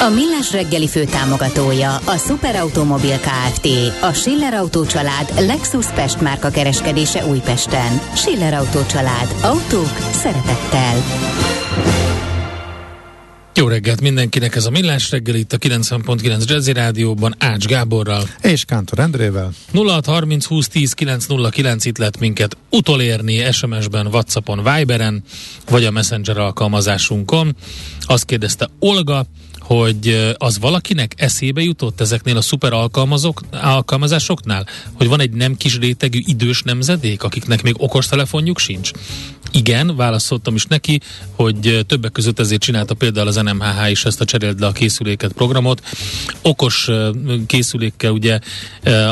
A Millás reggeli főtámogatója a Superautomobil KFT, a Schiller Auto család Lexus Pest márka kereskedése Újpesten. Schiller Auto család. Autók szeretettel. Jó reggelt mindenkinek, ez a Millás reggel itt a 90.9 Jazzy Rádióban Ács Gáborral. És Kántor Endrével. 0630 20 10 909 itt lehet minket utolérni SMS-ben, Whatsappon, Viberen, vagy a Messenger alkalmazásunkon. Azt kérdezte Olga, hogy az valakinek eszébe jutott ezeknél a szuper alkalmazok, alkalmazásoknál, hogy van egy nem kis rétegű idős nemzedék, akiknek még okostelefonjuk sincs? Igen, válaszoltam is neki, hogy többek között ezért csinálta például az NMHH is ezt a cseréld le a készüléket programot. Okos készülékkel ugye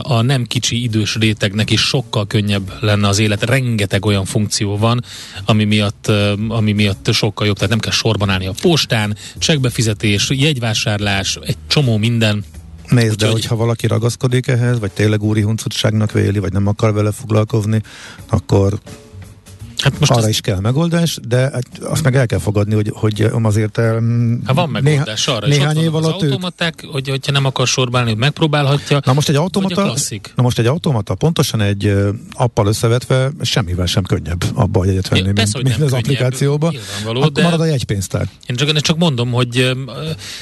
a nem kicsi idős rétegnek is sokkal könnyebb lenne az élet. Rengeteg olyan funkció van, ami miatt, ami miatt sokkal jobb. Tehát nem kell sorban állni a postán, csekbefizetés, jegyvásárlás, egy csomó minden. Nézd, de hogyha valaki ragaszkodik ehhez, vagy tényleg úri huncutságnak véli, vagy nem akar vele foglalkozni, akkor Hát most Arra az... is kell megoldás, de hát azt meg el kell fogadni, hogy, hogy azért... Hát van megoldás néha, arra is. Néhány év alatt az automaták, ők... hogy, hogyha nem akar sorbálni, hogy megpróbálhatja. Na most egy automata, na most egy automata pontosan egy appal összevetve semmivel sem könnyebb abba a jegyet venni, persze, mint, mint az applikációba. Akkor de marad a jegypénztár. Én csak, én csak mondom, hogy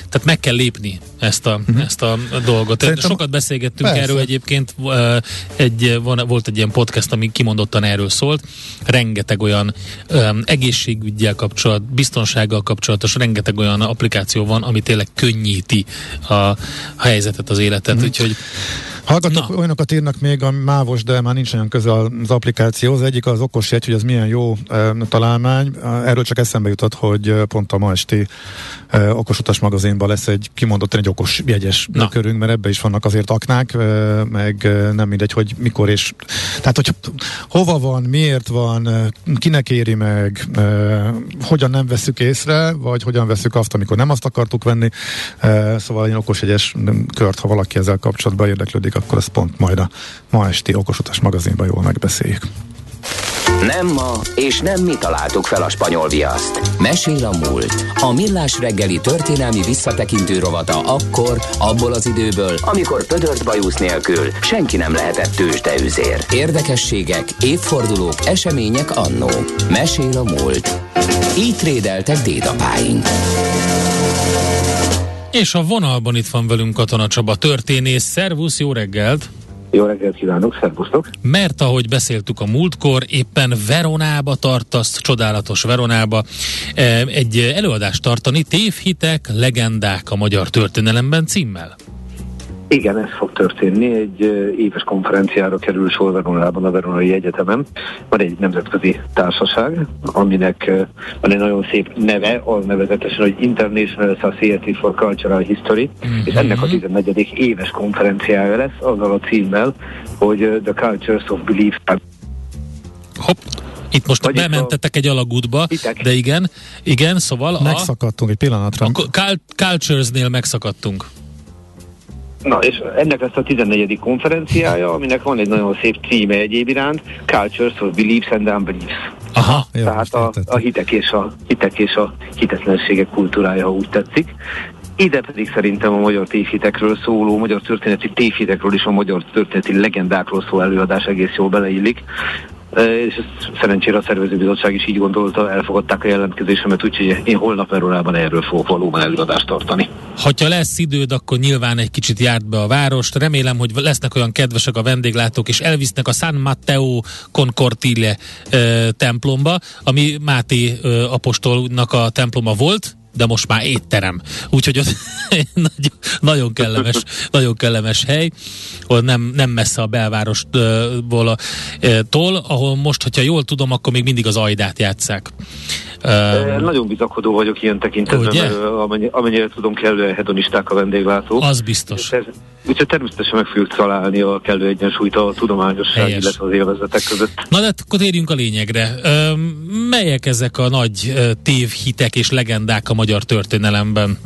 tehát meg kell lépni ezt a, uh-huh. ezt a dolgot. Szerintem, Sokat beszélgettünk persze. erről egyébként. Egy, volt egy ilyen podcast, ami kimondottan erről szólt. Rengeteg rengeteg olyan um, egészségügyel kapcsolat, biztonsággal kapcsolatos, rengeteg olyan applikáció van, ami tényleg könnyíti a, a helyzetet, az életet, mm. úgyhogy Hallgatok, Na. olyanokat írnak még a mávos, de már nincs olyan közel az applikáció. Az egyik az okos jegy, hogy ez milyen jó e, találmány. Erről csak eszembe jutott, hogy pont a ma esti e, okosutas magazinban lesz egy kimondottan egy okos jegyes Na. körünk, mert ebbe is vannak azért aknák, e, meg nem mindegy, hogy mikor és tehát, hogy hova van, miért van, kinek éri meg, e, hogyan nem veszük észre, vagy hogyan veszük azt, amikor nem azt akartuk venni. E, szóval egy okos jegyes kört, ha valaki ezzel kapcsolatban érdeklődik, működik, akkor ezt pont majd a ma esti okosutas magazinban jól megbeszéljük. Nem ma, és nem mi találtuk fel a spanyol viaszt. Mesél a múlt. A millás reggeli történelmi visszatekintő rovata akkor, abból az időből, amikor pödört bajusz nélkül senki nem lehetett tőzsdeüzér. Érdekességek, évfordulók, események annó. Mesél a múlt. Így trédeltek dédapáink. És a vonalban itt van velünk Katona Csaba történész. Szervusz, jó reggelt! Jó reggelt kívánok, szervusztok! Mert ahogy beszéltük a múltkor, éppen Veronába tartasz, csodálatos Veronába, e, egy előadást tartani, tévhitek, legendák a magyar történelemben címmel. Igen, ez fog történni. Egy éves konferenciára kerül sor Veronában, a Veronai Egyetemen. Van egy nemzetközi társaság, aminek van egy nagyon szép neve, az nevezetesen, hogy International Society for Cultural History, mm-hmm. és ennek a 14. éves konferenciája lesz, azzal a címmel, hogy The Cultures of Belief. Hopp. Itt most Vagy bementetek a... egy alagútba, Hitek. de igen, igen, szóval Megszakadtunk egy pillanatra. A Cultures-nél megszakadtunk. Na, és ennek lesz a 14. konferenciája, aminek van egy nagyon szép címe egyéb iránt, Cultures of Beliefs and Unbeliefs. Aha, jó, Tehát a, a, hitek és a hitek és a hitetlenségek kultúrája, ha úgy tetszik. Ide pedig szerintem a magyar tévhitekről szóló, magyar történeti tévhitekről és a magyar történeti legendákról szóló előadás egész jól beleillik és szerencsére a szervezőbizottság is így gondolta, elfogadták a jelentkezésemet, úgyhogy én holnap Verolában erről fogok valóban előadást tartani. Ha lesz időd, akkor nyilván egy kicsit járt be a várost. Remélem, hogy lesznek olyan kedvesek a vendéglátók, és elvisznek a San Matteo Concortile templomba, ami Máté apostolnak a temploma volt, de most már étterem. Úgyhogy ott nagyon kellemes, nagyon kellemes hely, nem, nem messze a belvárostól, tól, ahol most, hogyha jól tudom, akkor még mindig az ajdát játszák. Um, Nagyon bizakodó vagyok ilyen tekintetben, mert amennyire, amennyire tudom, kellően hedonisták a vendéglátó. Az biztos. Úgyhogy természetesen meg fogjuk találni a kellő egyensúlyt a tudományosság, Helyes. illetve az élvezetek között. Na de akkor térjünk a lényegre. Melyek ezek a nagy tévhitek és legendák a magyar történelemben?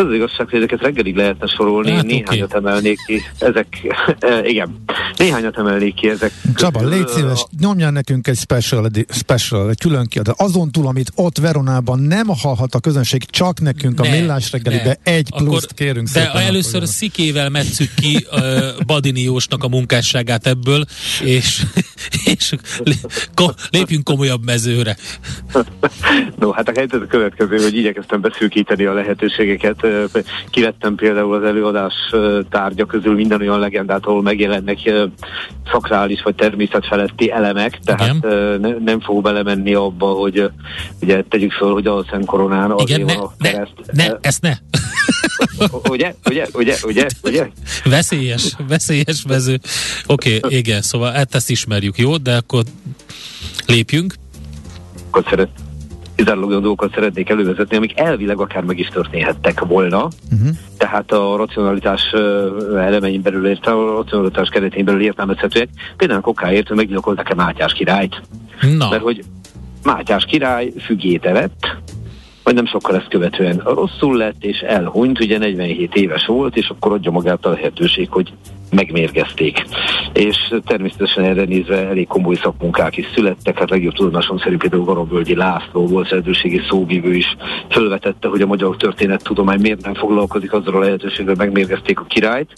Az, az igazság, hogy ezeket reggelig lehetne sorolni, hát, néhányat okay. emelnék ki. Ezek, e, igen, néhányat emelnék ki ezek. Csaba, légy szíves, nyomjál nekünk egy special, special egy külön kiadat. Azon túl, amit ott Veronában nem hallhat a közönség, csak nekünk ne, a millás reggelibe ne. egy pluszt akkor, kérünk de szépen. először akkor. szikével metszük ki uh, Badini Jósnak a munkásságát ebből, és, és lépjünk komolyabb mezőre. no, hát a helyzet a következő, hogy igyekeztem beszűkíteni a lehetőségeket kivettem például az előadás tárgya közül minden olyan legendát, ahol megjelennek szakrális vagy természetfeletti elemek, tehát ne, nem fog belemenni abba, hogy ugye tegyük fel, hogy a Szent Koronán Igen, ne, van a kereszt. Ne, ne, ezt ne! ugye, ugye, ugye, ugye, ugye? Veszélyes, veszélyes vező. Oké, okay, igen, szóval hát ezt ismerjük, jó? De akkor lépjünk. Akkor szeret, kizárólag szeretnék elővezetni, amik elvileg akár meg is történhettek volna. Uh-huh. Tehát a racionalitás elemein belül, érte, a racionalitás keretén belül értelmezhetőek. Például a kokáért, hogy meggyilkolták-e Mátyás királyt. Na. Mert hogy Mátyás király fügéte lett, vagy nem sokkal ezt követően. Rosszul lett, és elhunyt, ugye 47 éves volt, és akkor adja magát a lehetőség, hogy megmérgezték. És természetesen erre nézve elég komoly szakmunkák is születtek, hát legjobb tudomásom szerint például Garabölgyi László volt szerzőségi szóvívő is fölvetette, hogy a magyar történettudomány miért nem foglalkozik azzal a lehetőséggel, hogy megmérgezték a királyt.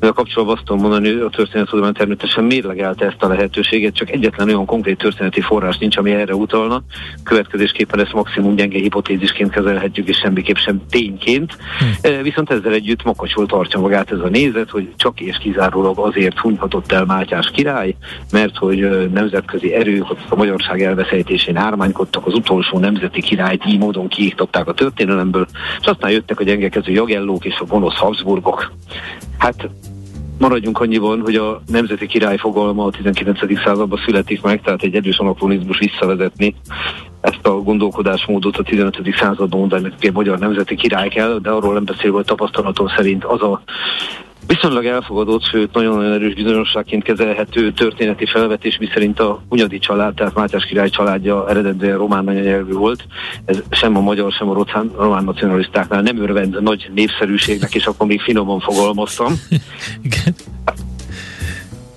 De a kapcsolatban azt tudom mondani, hogy a történettudomány természetesen mérlegelte ezt a lehetőséget, csak egyetlen olyan konkrét történeti forrás nincs, ami erre utalna. Következésképpen ezt maximum gyenge hipotézisként kezelhetjük, és semmiképp sem tényként. Hm. Viszont ezzel együtt makacsol tartja magát ez a nézet, hogy csak és ki kizárólag azért hunyhatott el Mátyás király, mert hogy nemzetközi erők a magyarság elveszejtésén ármánykodtak, az utolsó nemzeti királyt így módon kiiktatták a történelemből, és aztán jöttek a gyengekező jagellók és a gonosz Habsburgok. Hát maradjunk annyiban, hogy a nemzeti király fogalma a 19. században születik meg, tehát egy erős anakronizmus visszavezetni ezt a gondolkodásmódot a 15. században mondani, hogy egy magyar nemzeti király kell, de arról nem beszélve, hogy tapasztalatom szerint az a viszonylag elfogadott, sőt nagyon erős bizonyosságként kezelhető történeti felvetés, miszerint a Hunyadi család, tehát Mátyás király családja eredetben román anyanyelvű volt. Ez sem a magyar, sem a rotán, román nacionalistáknál nem örvend nagy népszerűségnek, és akkor még finoman fogalmaztam.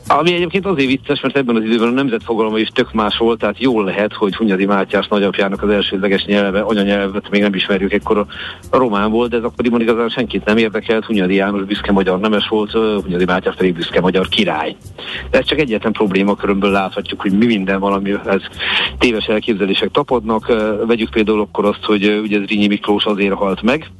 Ami egyébként azért vicces, mert ebben az időben a nemzetfogalma is tök más volt, tehát jól lehet, hogy Hunyadi Mátyás nagyapjának az elsődleges nyelve, anyanyelvet még nem ismerjük ekkor a, román volt, de ez akkoriban igazán senkit nem érdekelt. Hunyadi János büszke magyar nemes volt, Hunyadi Mátyás pedig büszke magyar király. De ez csak egyetlen probléma körömből láthatjuk, hogy mi minden valami, ez téves elképzelések tapadnak. Vegyük például akkor azt, hogy ugye Zrínyi Miklós azért halt meg,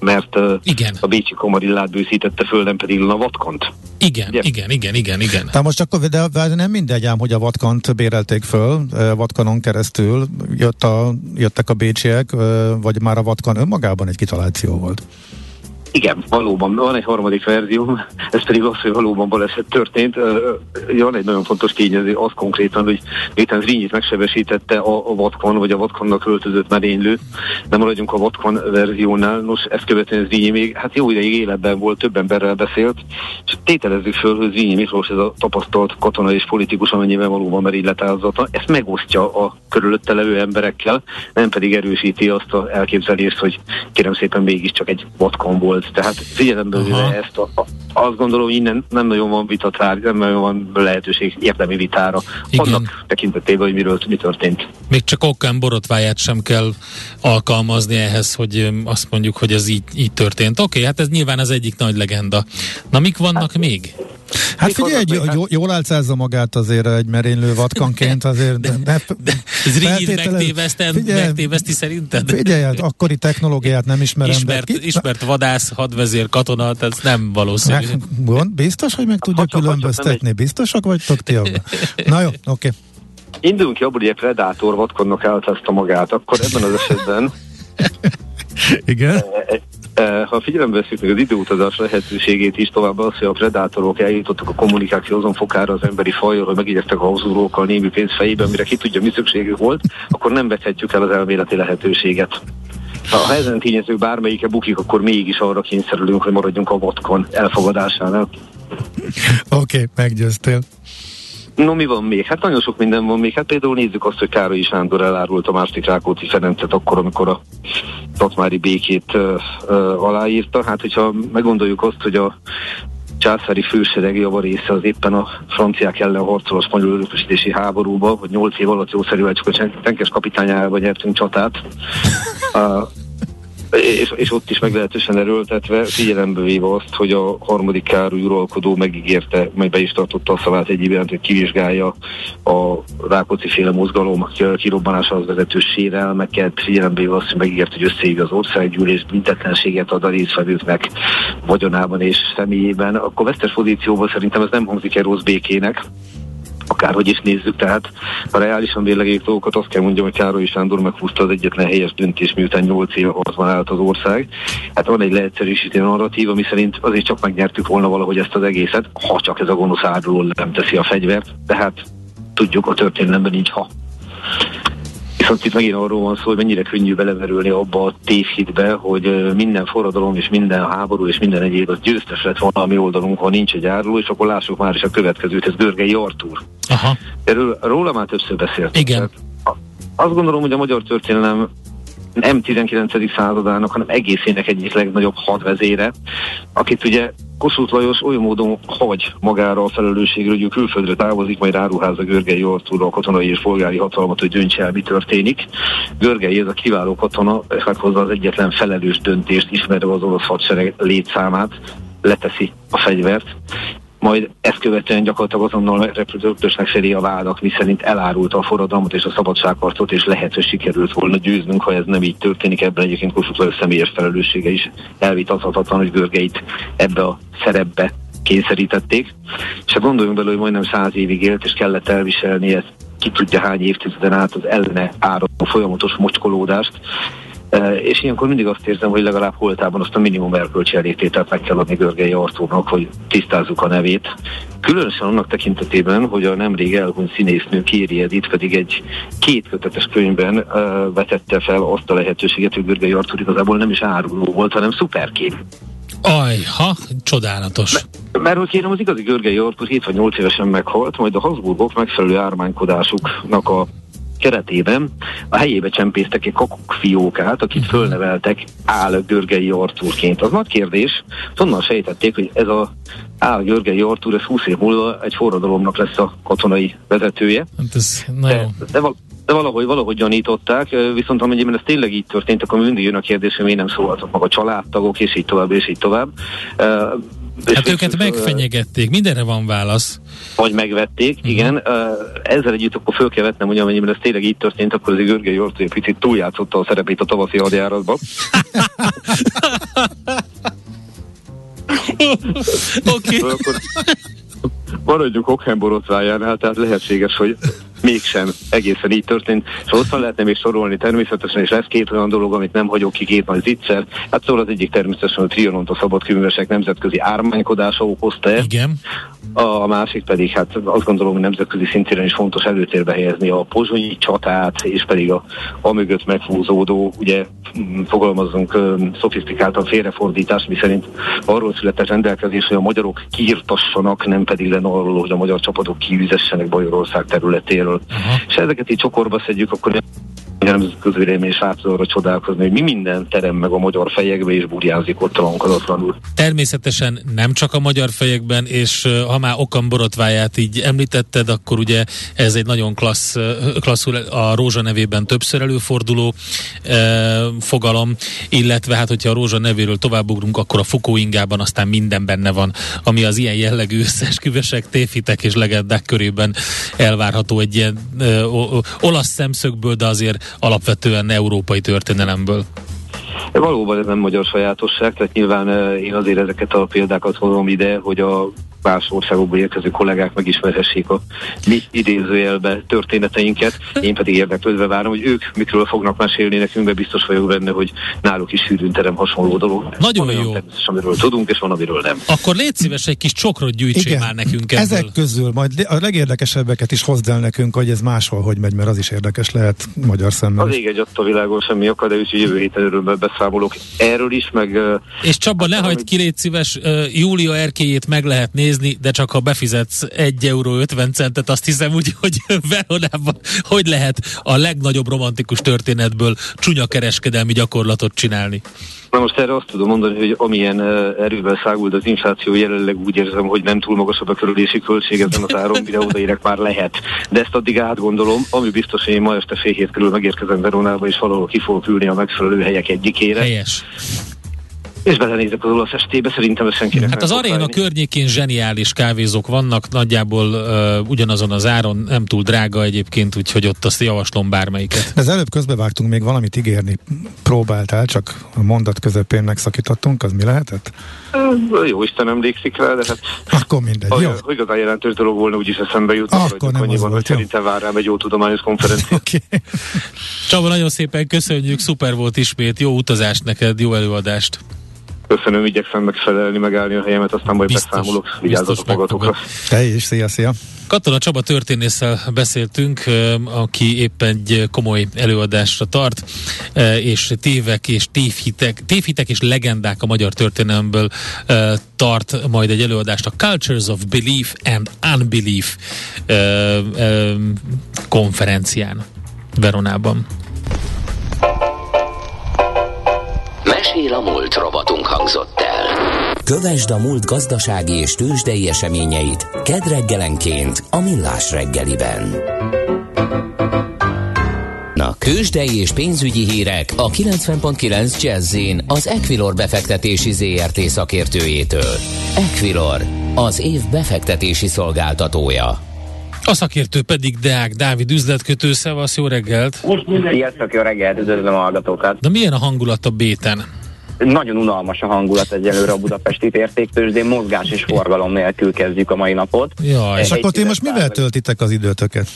mert igen. a Bécsi Komarillát bőszítette föl, nem pedig a Vatkont. Igen, Ugye? igen, igen, igen, igen. Tehát most akkor de, de nem mindegy ám, hogy a Vatkant bérelték föl, Vatkanon keresztül jött a, jöttek a bécsiek, vagy már a Vatkan önmagában egy kitaláció volt? Igen, valóban van egy harmadik verzió, ez pedig az, hogy valóban baleset történt. Van egy nagyon fontos tényező, az konkrétan, hogy miután Zrinyit megsebesítette a, a Vatkon, vagy a Vatkonnak költözött merénylő, nem maradjunk a Vatkon verziónál, nos, ezt követően Zrínyi még, hát jó ideig életben volt, több emberrel beszélt, és tételezzük föl, hogy Zrínyi Miklós ez a tapasztalt katona és politikus, amennyiben valóban merénylet áldozata, ezt megosztja a körülötte levő emberekkel, nem pedig erősíti azt az elképzelést, hogy kérem szépen mégiscsak egy Vatkon volt volt. Tehát figyelembe véve ezt, a, a, azt gondolom, hogy innen nem nagyon van vitatár, nem nagyon van lehetőség érdemi vitára. Igen. Annak tekintetében, hogy miről mi történt. Még csak okán borotváját sem kell alkalmazni ehhez, hogy azt mondjuk, hogy ez így, így történt. Oké, okay, hát ez nyilván az egyik nagy legenda. Na, mik vannak hát, még? Hát figyelj, egy, jó, jól álcázza magát azért egy merénylő vatkanként, azért de, de, de, ez megtéveszti szerinted? Figyelj, hát akkori technológiát nem ismerem. Ismert, de ki, ismert vadász, hadvezér, katona, ez nem valószínű. Meg, biztos, hogy meg tudja különböztetni? Biztosak vagytok ti abban? Na jó, oké. Okay. Induljunk ki abból, hogy egy predátor vatkonnak áltázta magát, akkor ebben az esetben igen. E, Ha figyelembe veszük meg az időutazás lehetőségét is, tovább az, hogy a predátorok eljutottak a kommunikáció azon fokára az emberi fajról, hogy megígyeztek a hazúrókkal némi pénz fejében, mire ki tudja, mi szükségük volt, akkor nem vethetjük el az elméleti lehetőséget. Ha ezen tényezők bármelyike bukik, akkor mégis arra kényszerülünk, hogy maradjunk a vodkon elfogadásánál. Oké, okay, meggyőztél. No, mi van még? Hát nagyon sok minden van még. Hát például nézzük azt, hogy Károly Sándor elárult a második Rákóczi Ferencet akkor, amikor a Tatmári békét uh, uh, aláírta. Hát, hogyha meggondoljuk azt, hogy a császári fősereg javarésze az éppen a franciák ellen harcol a spanyol örökösítési háborúba, hogy nyolc év alatt jószerűen csak a tenkes kapitányával nyertünk csatát. Uh, és, és ott is meglehetősen erőltetve, figyelembe véve azt, hogy a harmadik Károly uralkodó megígérte, majd be is tartotta a szavát egy évben, hogy kivizsgálja a Rákóczi féle mozgalom kirobbanásához vezető sérelmeket, figyelembe véve azt, hogy megígérte, hogy összehívja az országgyűlés, büntetlenséget ad a részvevőknek vagyonában és személyében, akkor vesztes pozícióban szerintem ez nem hangzik el rossz békének, akárhogy is nézzük, tehát a reálisan vérlegék dolgokat azt kell mondjam, hogy Károly Sándor meghúzta az egyetlen helyes döntés, miután 8 éve van állt az ország. Hát van egy leegyszerűsítő narratív, ami szerint azért csak megnyertük volna valahogy ezt az egészet, ha csak ez a gonosz áruló nem teszi a fegyvert, tehát tudjuk, a történelemben nincs ha. Viszont itt megint arról van szó, hogy mennyire könnyű beleverülni abba a tévhitbe, hogy minden forradalom és minden háború és minden egyéb az győztes lett volna a mi oldalunkon, nincs egy áruló, és akkor lássuk már is a következőt, ez Görgei Artúr. Aha. Erről, róla már többször beszélt. Igen. azt gondolom, hogy a magyar történelem nem 19. századának, hanem egészének egyik legnagyobb hadvezére, akit ugye Kossuth Lajos olyan módon hagy magára a felelősségről, hogy ő külföldre távozik, majd áruházza Görgei Artúrra a katonai és polgári hatalmat, hogy döntse el, mi történik. Görgei ez a kiváló katona, meghozza az egyetlen felelős döntést, ismerve az orosz hadsereg létszámát, leteszi a fegyvert, majd ezt követően gyakorlatilag azonnal repülőtösnek szedi a vádak, miszerint elárulta a forradalmat és a szabadságharcot, és lehet, hogy sikerült volna győznünk, ha ez nem így történik. Ebben egyébként Kossuth Lajos személyes felelőssége is elvitathatatlan, hogy Görgeit ebbe a szerepbe kényszerítették. És ha gondoljunk bele, hogy majdnem száz évig élt, és kellett elviselni ezt ki tudja hány évtizeden át az ellene áradó folyamatos mocskolódást, és ilyenkor mindig azt érzem, hogy legalább holtában azt a minimum erkölcsi elégtételt meg kell adni Görgei Artúrnak, hogy tisztázzuk a nevét. Különösen annak tekintetében, hogy a nemrég elhunyt színésznő Kéri Edith pedig egy két kötetes könyvben uh, vetette fel azt a lehetőséget, hogy Görgei Artúr igazából nem is áruló volt, hanem szuperkép. Ajha, csodálatos. Mert, mert hogy kérem, az igazi Görgei Artúr 7 vagy 8 évesen meghalt, majd a Habsburgok megfelelő ármánykodásuknak a keretében a helyébe csempésztek egy fiókát, akit mhm. fölneveltek Áll Görgei Artúrként. Az nagy kérdés, onnan sejtették, hogy ez a Áll Görgei Artúr, ez 20 év múlva egy forradalomnak lesz a katonai vezetője. Hát ez nagyon... De, de, val- de valahogy, valahogy gyanították, viszont amennyiben ez tényleg így történt, akkor mindig jön a kérdés, hogy miért nem szóltak maga a családtagok, és így tovább, és így tovább. Hát őket megfenyegették, mindenre van válasz. Vagy megvették, uh-huh. igen. Ezzel együtt akkor föl kell vetnem, hogy amennyiben ez tényleg így történt, akkor az Görgei egy picit túljátszotta a szerepét a tavaszi hadjáratban. Oké. okay. maradjunk Okham borotvájánál, tehát lehetséges, hogy mégsem egészen így történt. És hosszan lehetne még sorolni természetesen, és lesz két olyan dolog, amit nem hagyok ki, két nagy zicser. Hát szóval az egyik természetesen a Trianont a szabadkőművesek nemzetközi ármánykodása okozta Igen. A másik pedig, hát azt gondolom, hogy nemzetközi szintéren is fontos előtérbe helyezni a pozsonyi csatát, és pedig a, a mögött meghúzódó, ugye fogalmazunk szofisztikáltan félrefordítás, mi szerint arról született rendelkezés, hogy a magyarok kiirtassanak, nem pedig lenne arról, hogy a magyar csapatok kiüzessenek Bajorország területéről. Uh-huh. És ezeket így csokorba szedjük, akkor nemzetközi vélemény is arra csodálkozni, hogy mi minden terem meg a magyar fejekbe és burjázik ott talankadatlanul. Természetesen nem csak a magyar fejekben, és ha már Okan borotváját így említetted, akkor ugye ez egy nagyon klassz, klasszul a Rózsa nevében többször előforduló e, fogalom, illetve hát hogyha a Rózsa nevéről továbbugrunk, akkor a Fukóingában aztán minden benne van, ami az ilyen jellegű összesküvesek, téfitek és legendák körében elvárható egy ilyen o, olasz szemszögből, de azért alapvetően európai történelemből. Valóban ez nem magyar sajátosság, tehát nyilván én azért ezeket a példákat hozom ide, hogy a más országokból érkező kollégák megismerhessék a mi idézőjelbe történeteinket. Én pedig érdeklődve várom, hogy ők mikről fognak mesélni nekünk, de biztos vagyok benne, hogy náluk is terem hasonló dolog. Nagyon van jó. amiről tudunk, és van, amiről nem. Akkor légy szíves, egy kis csokrot gyűjtsél Igen. már nekünk ebből. Ezek közül majd a legérdekesebbeket is hozd el nekünk, hogy ez máshol hogy megy, mert az is érdekes lehet magyar szemmel. Az ég egy a világon semmi akad, de úgyhogy jövő héten örömmel beszámolok erről is, meg... És Csaba, ne hagyd ki, légy szíves, Júlia erkéjét meg lehet nézni, de csak ha befizetsz 1 euró 50 centet, azt hiszem úgy, hogy Veronában hogy lehet a legnagyobb romantikus történetből csúnya kereskedelmi gyakorlatot csinálni. Na most erre azt tudom mondani, hogy amilyen erővel szágult az infláció, jelenleg úgy érzem, hogy nem túl magasabb a körülési költség ezen az áron, mire odaérek már lehet. De ezt addig átgondolom, ami biztos, hogy én ma este fél hét körül megérkezem Veronába, és valahol ki fogok ülni a megfelelő helyek egyikére. Helyes és belenézek az olasz estébe, szerintem ez senkinek Hát az aréna környékén zseniális kávézók vannak, nagyjából uh, ugyanazon az áron, nem túl drága egyébként, úgyhogy ott azt javaslom bármelyiket. De az előbb közbevágtunk még valamit ígérni. Próbáltál, csak a mondat közepén megszakítottunk, az mi lehetett? Jó Isten emlékszik rá, de hát... Akkor mindegy, jó. Hogy igazán jelentős dolog volna, úgyis eszembe jut. Akkor nem az volt, Szerintem vár rám egy jó tudományos konferencia. okay. Csaba, nagyon szépen köszönjük, szuper volt ismét, jó utazást neked, jó előadást. Köszönöm, igyekszem megfelelni, megállni a helyemet, aztán majd biztos, beszámolok. Vigyázzatok magatokra. Te is, szia, szia. Katona Csaba történésszel beszéltünk, aki éppen egy komoly előadásra tart, és tévek és tévhitek, tévhitek és legendák a magyar történelemből tart majd egy előadást a Cultures of Belief and Unbelief konferencián Veronában. Mesél a múlt robotunk hangzott el. Kövesd a múlt gazdasági és tőzsdei eseményeit kedd reggelenként a Millás reggeliben. Na, kősdei és pénzügyi hírek a 90.9 jazz az Equilor befektetési ZRT szakértőjétől. Equilor, az év befektetési szolgáltatója. A szakértő pedig Deák Dávid üzletkötő, szevasz, jó reggelt! Sziasztok, jó reggelt, üdvözlöm a hallgatókat! De milyen a hangulat a béten? Nagyon unalmas a hangulat egyelőre a budapesti értéktősdén, mozgás és forgalom nélkül kezdjük a mai napot. Jaj. És akkor ti most mivel töltitek az időtöket?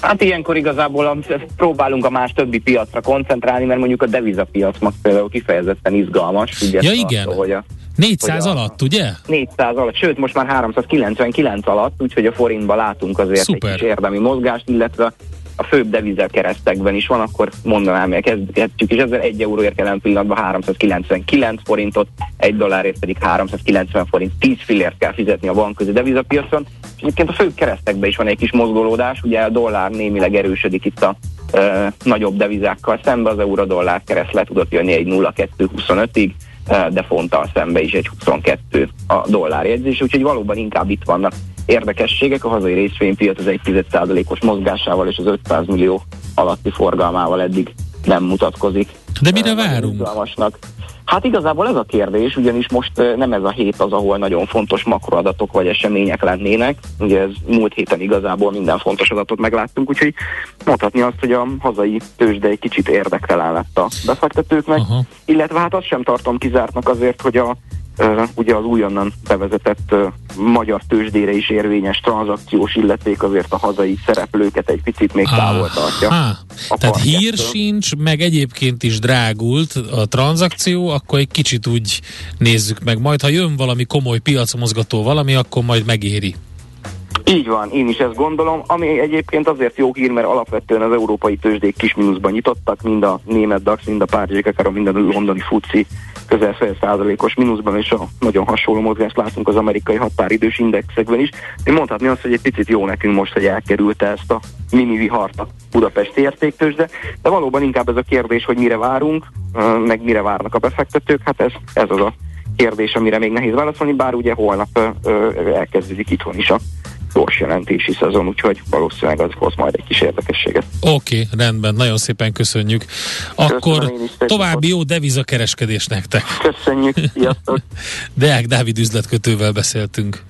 Hát ilyenkor igazából próbálunk a más többi piacra koncentrálni, mert mondjuk a devizapiac most például kifejezetten izgalmas. Ja igen, attól, hogy a, 400 hogy a, alatt, ugye? 400 alatt, sőt most már 399 alatt, úgyhogy a forintban látunk azért Szuper. egy kis érdemi mozgást, illetve a főbb devizel keresztekben is van, akkor mondanám, hogy kezdjük, és ezzel 1 euróért jelen pillanatban 399 forintot, egy dollárért pedig 390 forint, 10 fillért kell fizetni a bankközi devizapiacon, és egyébként a főbb keresztekben is van egy kis mozgolódás, ugye a dollár némileg erősödik itt a e, nagyobb devizákkal szembe, az euró-dollár kereszt le tudott jönni egy 0,225-ig, de fonttal szembe is egy 22 a dollár jegyzés, úgyhogy valóban inkább itt vannak érdekességek. A hazai részvénypiac az 1,1%-os mozgásával és az 500 millió alatti forgalmával eddig nem mutatkozik. De mire várunk? Hát igazából ez a kérdés, ugyanis most nem ez a hét az, ahol nagyon fontos makroadatok vagy események lennének. Ugye ez múlt héten igazából minden fontos adatot megláttunk, úgyhogy mondhatni azt, hogy a hazai tőzsde egy kicsit érdektelen lett a befektetőknek, Aha. illetve hát azt sem tartom kizártnak azért, hogy a ugye az újonnan bevezetett magyar tőzsdére is érvényes tranzakciós illeték azért a hazai szereplőket egy picit még távol tartja. Tehát hír sincs, meg egyébként is drágult a tranzakció, akkor egy kicsit úgy nézzük meg. Majd, ha jön valami komoly piacmozgató valami, akkor majd megéri. Így van, én is ezt gondolom, ami egyébként azért jó hír, mert alapvetően az európai tőzsdék kis mínuszban nyitottak, mind a német DAX, mind a párgyékek, mind a londoni FUCI közel fél százalékos mínuszban, és a nagyon hasonló mozgást látunk az amerikai határidős indexekben is. Én mondhatni azt, hogy egy picit jó nekünk most, hogy elkerülte ezt a mini vihart a budapesti értéktősde, de valóban inkább ez a kérdés, hogy mire várunk, meg mire várnak a befektetők, hát ez, ez az a kérdés, amire még nehéz válaszolni, bár ugye holnap elkezdődik itthon is a gyors jelentési szezon, úgyhogy valószínűleg az hoz majd egy kis érdekességet. Oké, okay, rendben, nagyon szépen köszönjük. Akkor Köszönöm, további jó devizakereskedés nektek. Köszönjük, sziasztok! Deák Dávid üzletkötővel beszéltünk.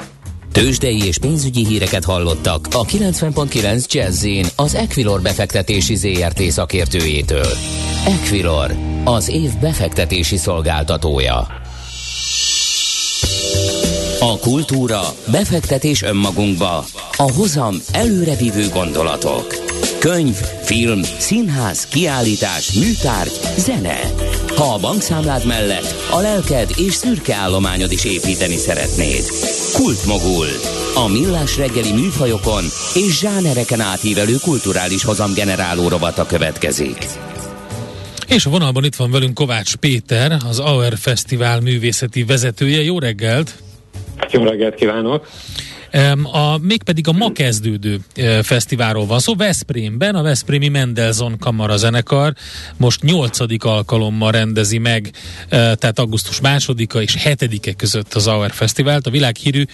Tőzsdei és pénzügyi híreket hallottak a 90.9 jazz az Equilor befektetési ZRT szakértőjétől. Equilor, az év befektetési szolgáltatója. A kultúra, befektetés önmagunkba, a hozam előrevívő gondolatok. Könyv, film, színház, kiállítás, műtárgy, zene. Ha a bankszámlád mellett a lelked és szürke állományod is építeni szeretnéd. Kultmogul. A millás reggeli műfajokon és zsánereken átívelő kulturális hozamgeneráló rovata következik. És a vonalban itt van velünk Kovács Péter, az AUR Fesztivál művészeti vezetője. Jó reggelt! Jó reggelt kívánok! A, mégpedig a ma kezdődő e, fesztiválról van szó. Szóval Veszprémben a Veszprémi Mendelzon Kamara zenekar most nyolcadik alkalommal rendezi meg, e, tehát augusztus másodika és hetedike között az Auer Fesztivált. A világhírű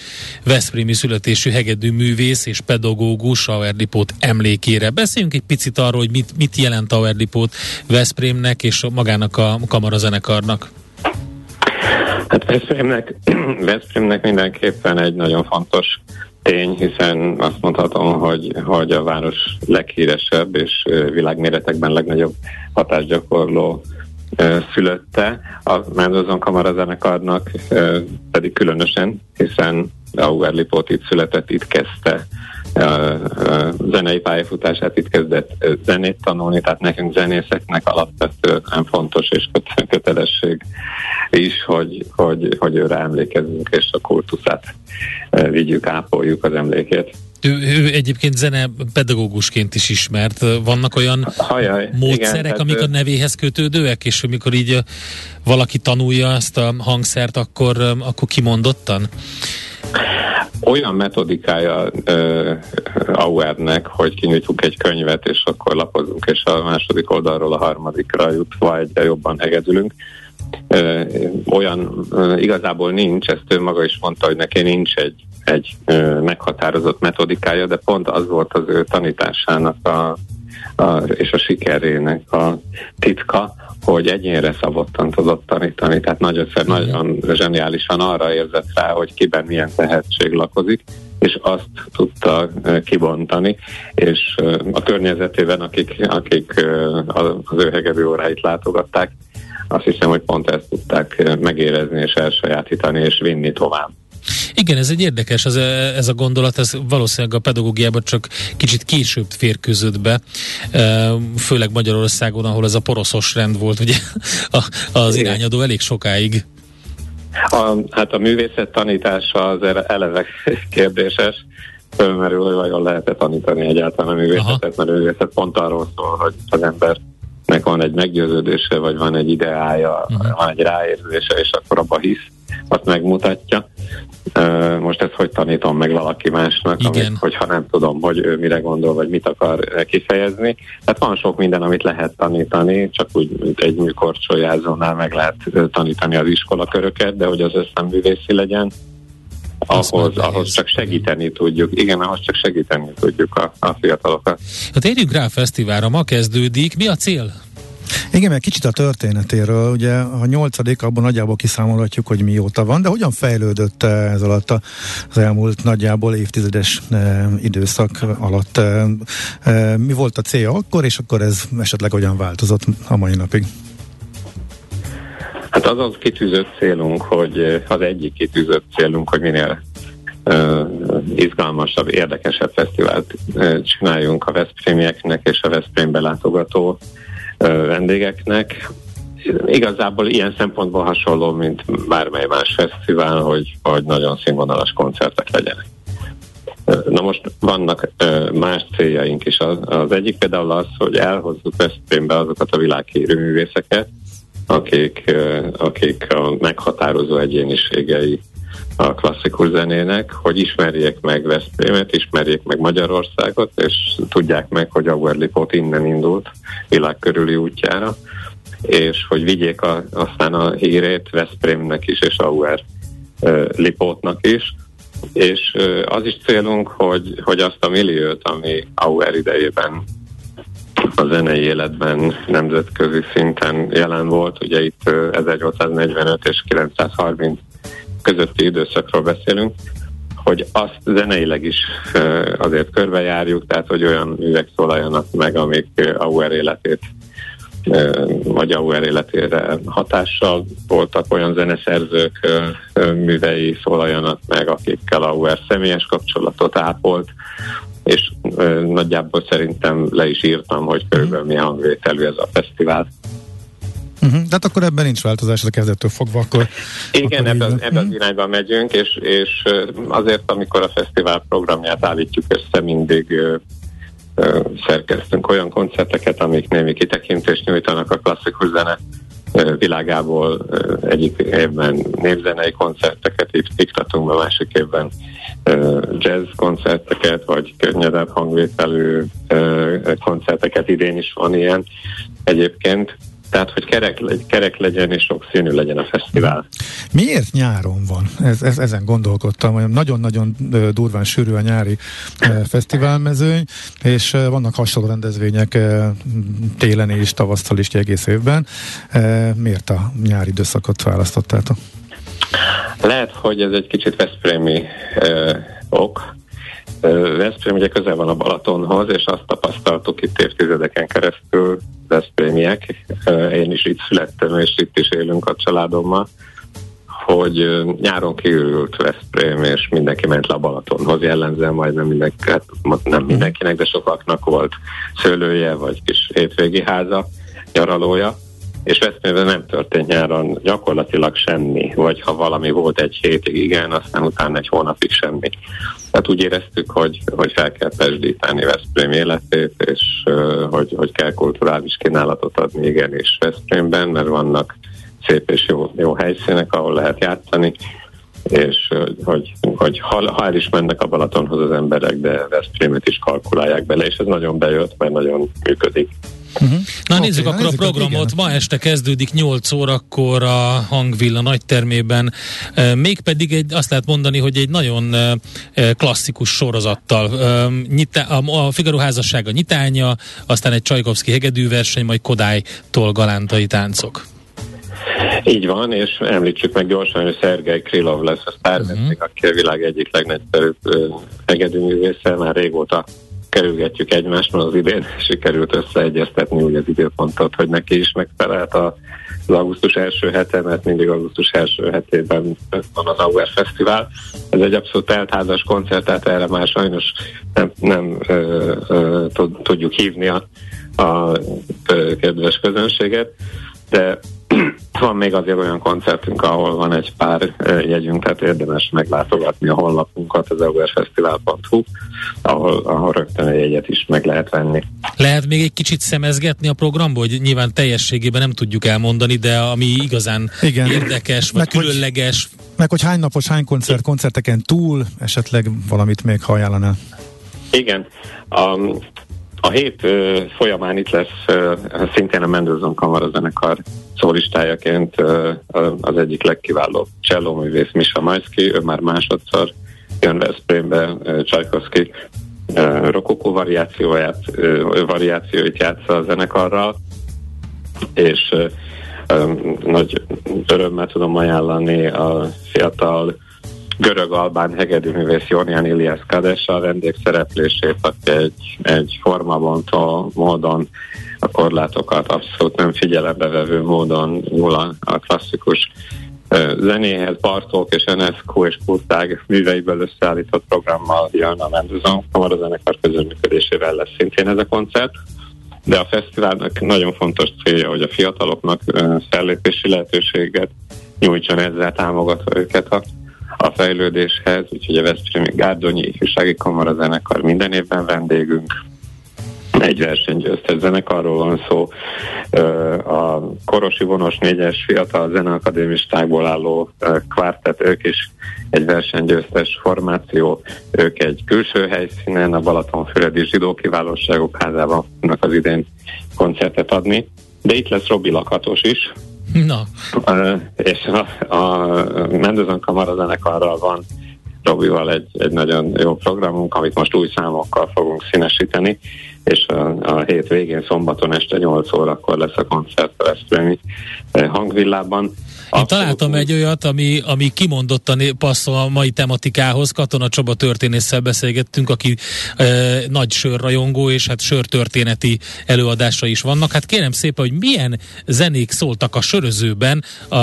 Veszprémi születésű hegedű művész és pedagógus Auer Lipót emlékére. Beszéljünk egy picit arról, hogy mit, mit jelent Auer Lipót Veszprémnek és magának a Kamara zenekarnak. Hát Veszprémnek, Veszprémnek mindenképpen egy nagyon fontos tény, hiszen azt mondhatom, hogy, hogy a város leghíresebb és világméretekben legnagyobb hatásgyakorló szülötte, a Mendozon Kamara zenekarnak pedig különösen, hiszen Auer Lipót itt született, itt kezdte zenei pályafutását itt kezdett zenét tanulni, tehát nekünk zenészeknek alapvetően fontos és kötelesség is, hogy, hogy, hogy őre emlékezzünk, és a kultuszát vigyük, ápoljuk az emlékét. Ő, ő egyébként zene pedagógusként is ismert. Vannak olyan Hajaj, módszerek, igen, amik a nevéhez kötődőek, és amikor így valaki tanulja ezt a hangszert, akkor, akkor kimondottan? Olyan metodikája uh, Auernek, hogy kinyújtjuk egy könyvet, és akkor lapozunk, és a második oldalról a harmadikra jutva egyre jobban hegedülünk. Uh, olyan uh, igazából nincs, ezt ő maga is mondta, hogy neki nincs egy, egy uh, meghatározott metodikája, de pont az volt az ő tanításának a, a, és a sikerének a titka, hogy egyénre szabottan tudott tanítani, tehát nagyon, nagyon zseniálisan arra érzett rá, hogy kiben milyen tehetség lakozik, és azt tudta kibontani, és a környezetében, akik, akik az ő hegedű óráit látogatták, azt hiszem, hogy pont ezt tudták megérezni és elsajátítani és vinni tovább. Igen, ez egy érdekes, ez, ez a gondolat, ez valószínűleg a pedagógiában csak kicsit később férkőzött be, főleg Magyarországon, ahol ez a poroszos rend volt, ugye az irányadó elég sokáig. A, hát a művészet tanítása az eleve kérdéses, fölmerül, hogy vajon lehet-e tanítani egyáltalán a művészetet, Aha. mert a művészet pont arról szól, hogy az embernek van egy meggyőződése, vagy van egy ideája, uh-huh. van egy ráérzése, és akkor abba hisz, azt megmutatja. Most ezt hogy tanítom meg valaki másnak, amit, hogyha nem tudom, hogy ő mire gondol, vagy mit akar kifejezni. Tehát van sok minden, amit lehet tanítani, csak úgy, mint egy műkorcsolyázónál meg lehet tanítani az iskolaköröket, de hogy az összeművészi legyen, ahhoz, ahhoz csak segíteni tudjuk. Igen, ahhoz csak segíteni tudjuk a, a fiatalokat. Hát térjünk rá a fesztiválra, ma kezdődik. Mi a cél? Igen, mert kicsit a történetéről, ugye a nyolcadik, abban nagyjából kiszámolhatjuk, hogy mióta van, de hogyan fejlődött ez alatt az elmúlt nagyjából évtizedes e, időszak alatt? E, e, mi volt a célja akkor, és akkor ez esetleg hogyan változott a mai napig? Hát az az kitűzött célunk, hogy az egyik kitűzött célunk, hogy minél uh, izgalmasabb, érdekesebb fesztivált uh, csináljunk a Veszprémieknek és a Veszprémbe látogató vendégeknek. Igazából ilyen szempontból hasonló, mint bármely más fesztivál, hogy, hogy nagyon színvonalas koncertek legyenek. Na most vannak más céljaink is. Az, egyik például az, hogy elhozzuk Veszprémbe azokat a világhírű művészeket, akik, akik a meghatározó egyéniségei a klasszikus zenének, hogy ismerjék meg Veszprémet, ismerjék meg Magyarországot, és tudják meg, hogy Auer Lipót innen indult világ körüli útjára, és hogy vigyék a, aztán a hírét Veszprémnek is, és Auer Lipótnak is, és az is célunk, hogy, hogy azt a milliót, ami Auer idejében a zenei életben nemzetközi szinten jelen volt, ugye itt 1845 és 930 közötti időszakról beszélünk, hogy azt zeneileg is azért körbejárjuk, tehát hogy olyan művek szólaljanak meg, amik Auer életét vagy Auer életére hatással voltak olyan zeneszerzők művei szólaljanak meg, akikkel Auer személyes kapcsolatot ápolt, és nagyjából szerintem le is írtam, hogy körülbelül milyen hangvételű ez a fesztivál. Uh-huh. De hát akkor ebben nincs változás a kezdettől fogva, akkor... Igen, akkor ebben, ebben az irányban megyünk, és, és azért, amikor a fesztivál programját állítjuk össze, mindig szerkeztünk olyan koncerteket, amik némi kitekintést nyújtanak a klasszikus zene világából egyik évben népzenei koncerteket iktatunk be, másik évben jazz koncerteket, vagy könnyedebb hangvételű koncerteket, idén is van ilyen egyébként, tehát, hogy kerek, kerek legyen és sok színű legyen a fesztivál. Miért nyáron van? Ez, ez, ezen gondolkodtam, hogy nagyon-nagyon durván sűrű a nyári fesztiválmezőny, és vannak hasonló rendezvények télen és tavasztal is egész évben. Miért a nyári időszakot választottátok? Lehet, hogy ez egy kicsit Veszprémi ok, Veszprém ugye közel van a Balatonhoz, és azt tapasztaltuk itt évtizedeken keresztül Veszprémiek. Én is itt születtem, és itt is élünk a családommal, hogy nyáron kiürült Veszprém, és mindenki ment le a Balatonhoz, jellemzően majdnem mindenki, hát nem mindenkinek, de sokaknak volt szőlője, vagy kis hétvégi háza, nyaralója és Veszprémben nem történt nyáron gyakorlatilag semmi, vagy ha valami volt egy hétig, igen, aztán utána egy hónapig semmi. Tehát úgy éreztük, hogy, hogy fel kell pesdíteni Veszprém életét, és hogy, hogy kell kulturális kínálatot adni igenis Veszprémben, mert vannak szép és jó, jó helyszínek, ahol lehet játszani, és hogy, hogy ha, ha el is mennek a Balatonhoz az emberek, de Veszprémet is kalkulálják bele, és ez nagyon bejött, mert nagyon működik. Uh-huh. Na okay, nézzük akkor nézzük a programot. Ma este kezdődik 8 órakor a Hangvilla nagytermében. Mégpedig egy, azt lehet mondani, hogy egy nagyon klasszikus sorozattal. A Figaro házassága nyitánya, aztán egy Csajkovszki hegedűverseny, majd Kodálytól galántai táncok. Így van, és említsük meg gyorsan, hogy Szergej Krilov lesz a sztármeszik, uh-huh. aki a világ egyik legnagyszerűbb hegedűművésze, már régóta kerülgetjük egymást, mert az idén sikerült összeegyeztetni úgy az időpontot, hogy neki is megfelelt az augusztus első hete, mert mindig augusztus első hetében van az Auer Fesztivál. Ez egy abszolút teltházas koncert, tehát erre már sajnos nem, nem ö, ö, tudjuk hívni a, a kedves közönséget, de van még azért olyan koncertünk, ahol van egy pár jegyünk, tehát érdemes meglátogatni a honlapunkat, az eurfestival.hu, ahol, ahol rögtön egy jegyet is meg lehet venni. Lehet még egy kicsit szemezgetni a programból, hogy nyilván teljességében nem tudjuk elmondani, de ami igazán Igen. érdekes, vagy meg különleges. Hogy, meg hogy hány napos, hány koncert, koncerteken túl esetleg valamit még ha ajánlanál? Igen. Um, a hét uh, folyamán itt lesz uh, szintén a Mendelssohn Kamarazenekar szólistájaként uh, az egyik legkiválóbb csellóművész Misa Majszki, ő már másodszor jön Veszprémbe, Csajkovszki rokokó variációját, variációit játsza a zenekarral, és nagy örömmel tudom ajánlani a fiatal görög-albán hegedűművész Jonian Ilias Kadesa a vendégszereplését, aki egy, egy formabontó módon a korlátokat abszolút nem figyelembe vevő módon nyúl a, a klasszikus zenéhez, Bartók és Enescu és Kurtág műveiből összeállított programmal jön a Mendozon kamarazenekar közöműködésével lesz szintén ez a koncert. De a fesztiválnak nagyon fontos célja, hogy a fiataloknak fellépési lehetőséget nyújtson ezzel támogatva őket a a fejlődéshez, úgyhogy a Veszprémi Gárdonyi Ifjúsági Kamara zenekar minden évben vendégünk, egy versenygyőztes zenekarról van szó. A Korosi Vonos négyes fiatal zeneakadémistákból álló kvártet, ők is egy versenygyőztes formáció, ők egy külső helyszínen, a Balatonfüredi Zsidó Kiválóságok házában fognak az idén koncertet adni. De itt lesz Robi Lakatos is, Na. És a, a Mendozon Kamara zenekarral van Robival egy, egy nagyon jó programunk, amit most új számokkal fogunk színesíteni, és a, a hét végén szombaton este 8 órakor lesz a koncert a Veszprémi hangvillában. Én találtam egy olyat, ami, ami kimondottan passzol a mai tematikához. Katona Csaba történésszel beszélgettünk, aki e, nagy sörrajongó, és hát sörtörténeti előadása is vannak. Hát kérem szépen, hogy milyen zenék szóltak a sörözőben a,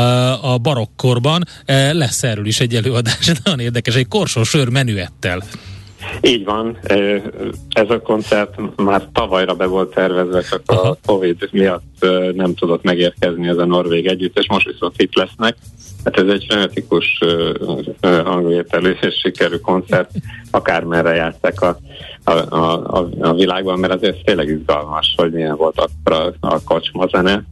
a barokkorban. E, lesz erről is egy előadás. Nagyon érdekes, egy korsó sör menüettel. Így van, ez a koncert már tavalyra be volt tervezve, csak a Covid miatt nem tudott megérkezni ez a norvég együttes, most viszont itt lesznek. Hát ez egy frenetikus hangvételű és sikerű koncert, akármerre játszák a, a, a, a világban, mert azért tényleg izgalmas, hogy milyen volt akkor a, a kocsma zene,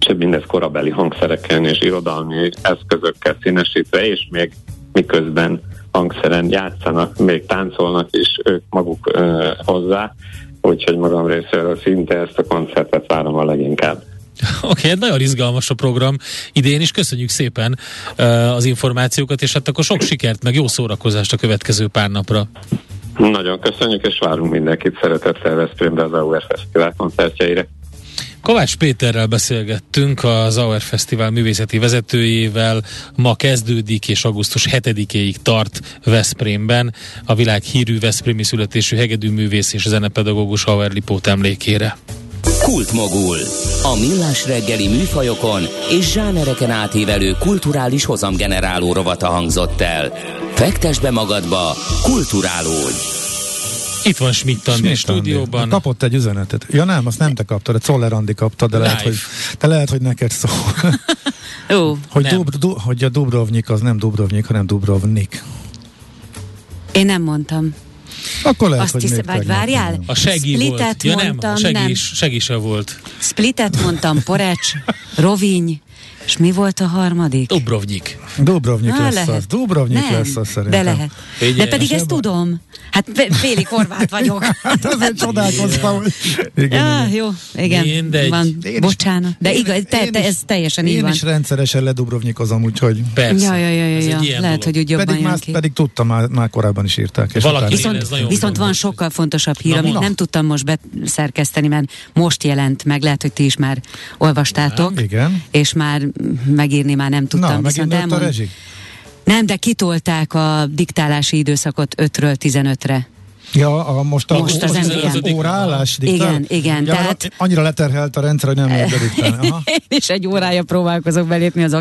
és mindez korabeli hangszereken és irodalmi eszközökkel színesítve, és még miközben hangszeren játszanak, még táncolnak is ők maguk ö, hozzá, úgyhogy magam részéről szinte ezt a koncertet várom a leginkább. Oké, okay, nagyon izgalmas a program idén is. Köszönjük szépen uh, az információkat, és hát akkor sok sikert, meg jó szórakozást a következő pár napra. Nagyon köszönjük, és várunk mindenkit szeretettel Veszprémbe az AUR Fesztivál koncertjeire. Kovács Péterrel beszélgettünk, az Auer Fesztivál művészeti vezetőjével. Ma kezdődik és augusztus 7-éig tart Veszprémben a világ hírű Veszprémi születésű hegedűművész és zenepedagógus Auer Lipót emlékére. Kultmogul. A millás reggeli műfajokon és zsánereken átívelő kulturális hozamgeneráló rovata hangzott el. Fektes be magadba, kulturálódj! Itt van Schmidt Andi a stúdióban. Kapott egy üzenetet. Ja nem, azt nem te kaptad, a Czoller Andi kapta, de lehet, hogy, de lehet, hogy neked szól. Ó, hogy, Dub, du, hogy a Dubrovnik az nem Dubrovnik, hanem Dubrovnik. Én nem mondtam. Akkor lehet, Azt hogy hisz, még vagy várjál? A segi Splitet volt. Ja nem, mondtam, a segi, nem. Is, segi se volt. Splitet mondtam, Porecs, Roviny, és mi volt a harmadik? Dubrovnik. Dubrovnik Á, lesz lehet. az. Dubrovnik nem, lesz az szerintem. De lehet. Figyelj, de pedig ezt tudom. Hát félig horvát vagyok. Hát azért csodálkoztam, hogy... Igen, Ja, igen. jó, igen. Mindegy. Van. Én Bocsánat. De én- igaz, te, én te, ez teljesen így Én van. is rendszeresen ledubrovnikozom, úgyhogy... Persze. Ja, ja, ja, ja, ja. Lehet, dolog. hogy úgy jobban Pedig jön már, ki. pedig tudtam, már, már korábban is írták. És Valaki- Én Viszont, viszont van sokkal fontosabb hír, Na, amit na. nem tudtam most beszerkeszteni, mert most jelent meg, lehet, hogy ti is már olvastátok, Igen. és már megírni már nem tudtam. Na, viszont nőtt a elmond- rezsi? Nem, de kitolták a diktálási időszakot 5-ről 15-re. Ja, a, most a Most az ó- MVM. óraállás Igen, diktál? igen, Ja, tehát-. Annyira leterhelt a rendszer, hogy nem lehet bediktálni. Aha. Én is egy órája próbálkozok belépni az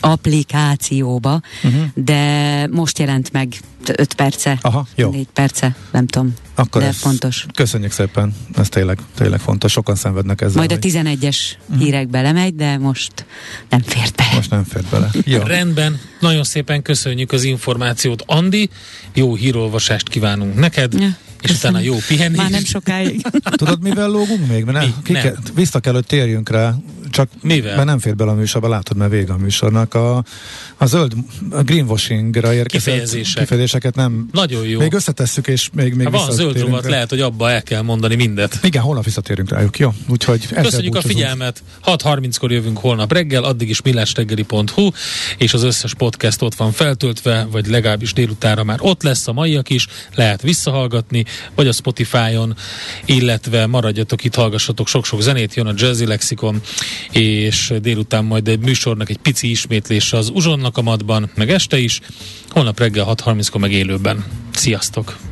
applikációba, uh-huh. de most jelent meg 5 perce, Aha, jó. 4 perce, nem tudom, Akkor de ez, fontos. Köszönjük szépen, ez tényleg, tényleg fontos. Sokan szenvednek ezzel. Majd a hogy 11-es hírek belemegy, de most nem fért be. Most nem fért bele. Jó. Rendben, nagyon szépen köszönjük az információt, Andi. Jó hírolvasást kívánunk neked, Ja, és utána jó pihenést. Már nem sokáig. Tudod, mivel lógunk még? Mert nem, Mi? ki Nem. Kell, vissza kell, hogy térjünk rá. Csak Mivel? mert nem fér bele a műsorba, látod, mert vége a műsornak. A, a zöld a greenwashingra érkezett Kifejezések. kifejezéseket nem. Nagyon jó. Még összetesszük, és még, még Ha van zöld rovat, lehet, hogy abba el kell mondani mindet. Igen, holnap visszatérünk rájuk, jó? Úgyhogy Köszönjük a figyelmet, 6.30-kor jövünk holnap reggel, addig is millásreggeli.hu, és az összes podcast ott van feltöltve, vagy legalábbis délutára már ott lesz a maiak is, lehet visszahallgatni, vagy a Spotify-on, illetve maradjatok itt, hallgassatok sok-sok zenét, jön a Jazzy Lexikon, és délután majd egy műsornak egy pici ismétlése az Uzsonnak a madban, meg este is, holnap reggel 6.30-kor meg élőben. Sziasztok!